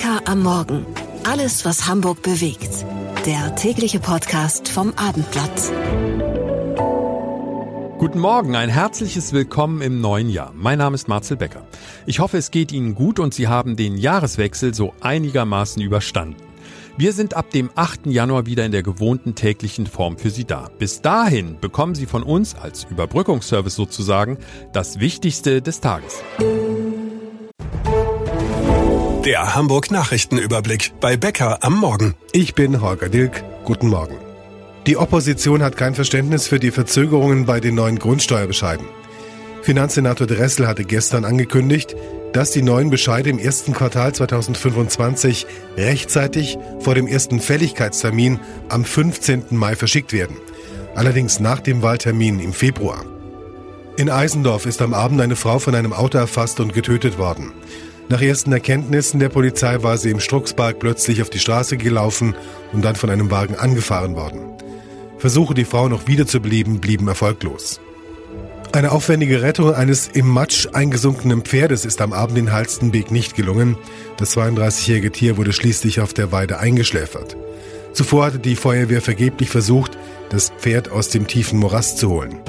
Bäcker am Morgen. Alles, was Hamburg bewegt. Der tägliche Podcast vom Abendblatt. Guten Morgen, ein herzliches Willkommen im neuen Jahr. Mein Name ist Marcel Becker. Ich hoffe, es geht Ihnen gut und Sie haben den Jahreswechsel so einigermaßen überstanden. Wir sind ab dem 8. Januar wieder in der gewohnten täglichen Form für Sie da. Bis dahin bekommen Sie von uns als Überbrückungsservice sozusagen das Wichtigste des Tages. Der Hamburg Nachrichtenüberblick bei Becker am Morgen. Ich bin Holger Dilk. Guten Morgen. Die Opposition hat kein Verständnis für die Verzögerungen bei den neuen Grundsteuerbescheiden. Finanzsenator Dressel hatte gestern angekündigt, dass die neuen Bescheide im ersten Quartal 2025 rechtzeitig vor dem ersten Fälligkeitstermin am 15. Mai verschickt werden. Allerdings nach dem Wahltermin im Februar. In Eisendorf ist am Abend eine Frau von einem Auto erfasst und getötet worden. Nach ersten Erkenntnissen der Polizei war sie im Struckspark plötzlich auf die Straße gelaufen und dann von einem Wagen angefahren worden. Versuche, die Frau noch wiederzubeleben, blieben erfolglos. Eine aufwendige Rettung eines im Matsch eingesunkenen Pferdes ist am Abend in Halstenbeek nicht gelungen. Das 32-jährige Tier wurde schließlich auf der Weide eingeschläfert. Zuvor hatte die Feuerwehr vergeblich versucht, das Pferd aus dem tiefen Morast zu holen.